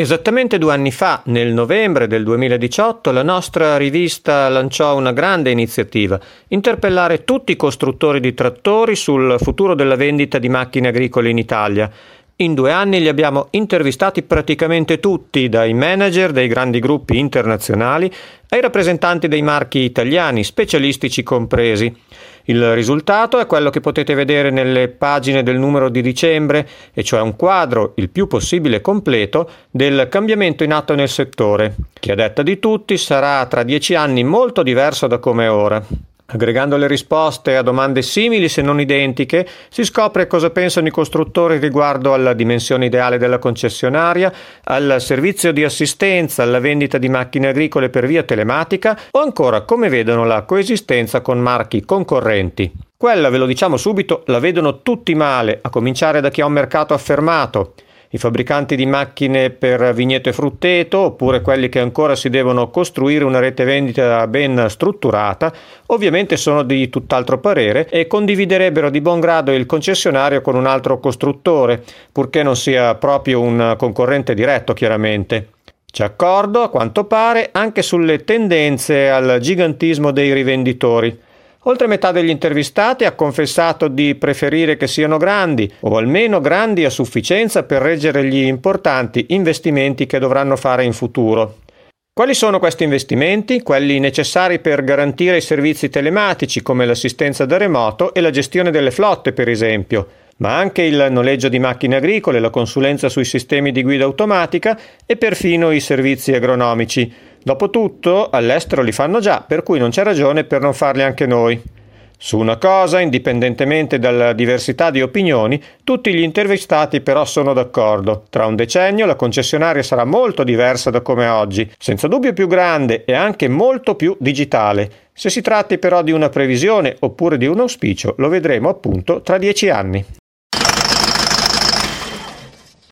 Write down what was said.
Esattamente due anni fa, nel novembre del 2018, la nostra rivista lanciò una grande iniziativa, interpellare tutti i costruttori di trattori sul futuro della vendita di macchine agricole in Italia. In due anni li abbiamo intervistati praticamente tutti, dai manager dei grandi gruppi internazionali ai rappresentanti dei marchi italiani, specialistici compresi. Il risultato è quello che potete vedere nelle pagine del numero di dicembre, e cioè un quadro il più possibile completo del cambiamento in atto nel settore, che a detta di tutti sarà tra dieci anni molto diverso da come è ora. Aggregando le risposte a domande simili se non identiche, si scopre cosa pensano i costruttori riguardo alla dimensione ideale della concessionaria, al servizio di assistenza, alla vendita di macchine agricole per via telematica o ancora come vedono la coesistenza con marchi concorrenti. Quella, ve lo diciamo subito, la vedono tutti male, a cominciare da chi ha un mercato affermato i fabbricanti di macchine per vigneto e frutteto, oppure quelli che ancora si devono costruire una rete vendita ben strutturata, ovviamente sono di tutt'altro parere e condividerebbero di buon grado il concessionario con un altro costruttore, purché non sia proprio un concorrente diretto, chiaramente. C'è accordo, a quanto pare, anche sulle tendenze al gigantismo dei rivenditori. Oltre metà degli intervistati ha confessato di preferire che siano grandi, o almeno grandi a sufficienza per reggere gli importanti investimenti che dovranno fare in futuro. Quali sono questi investimenti? Quelli necessari per garantire i servizi telematici come l'assistenza da remoto e la gestione delle flotte, per esempio, ma anche il noleggio di macchine agricole, la consulenza sui sistemi di guida automatica e perfino i servizi agronomici. Dopotutto, all'estero li fanno già, per cui non c'è ragione per non farli anche noi. Su una cosa, indipendentemente dalla diversità di opinioni, tutti gli intervistati però sono d'accordo. Tra un decennio la concessionaria sarà molto diversa da come oggi, senza dubbio più grande e anche molto più digitale. Se si tratti però di una previsione oppure di un auspicio, lo vedremo appunto tra dieci anni.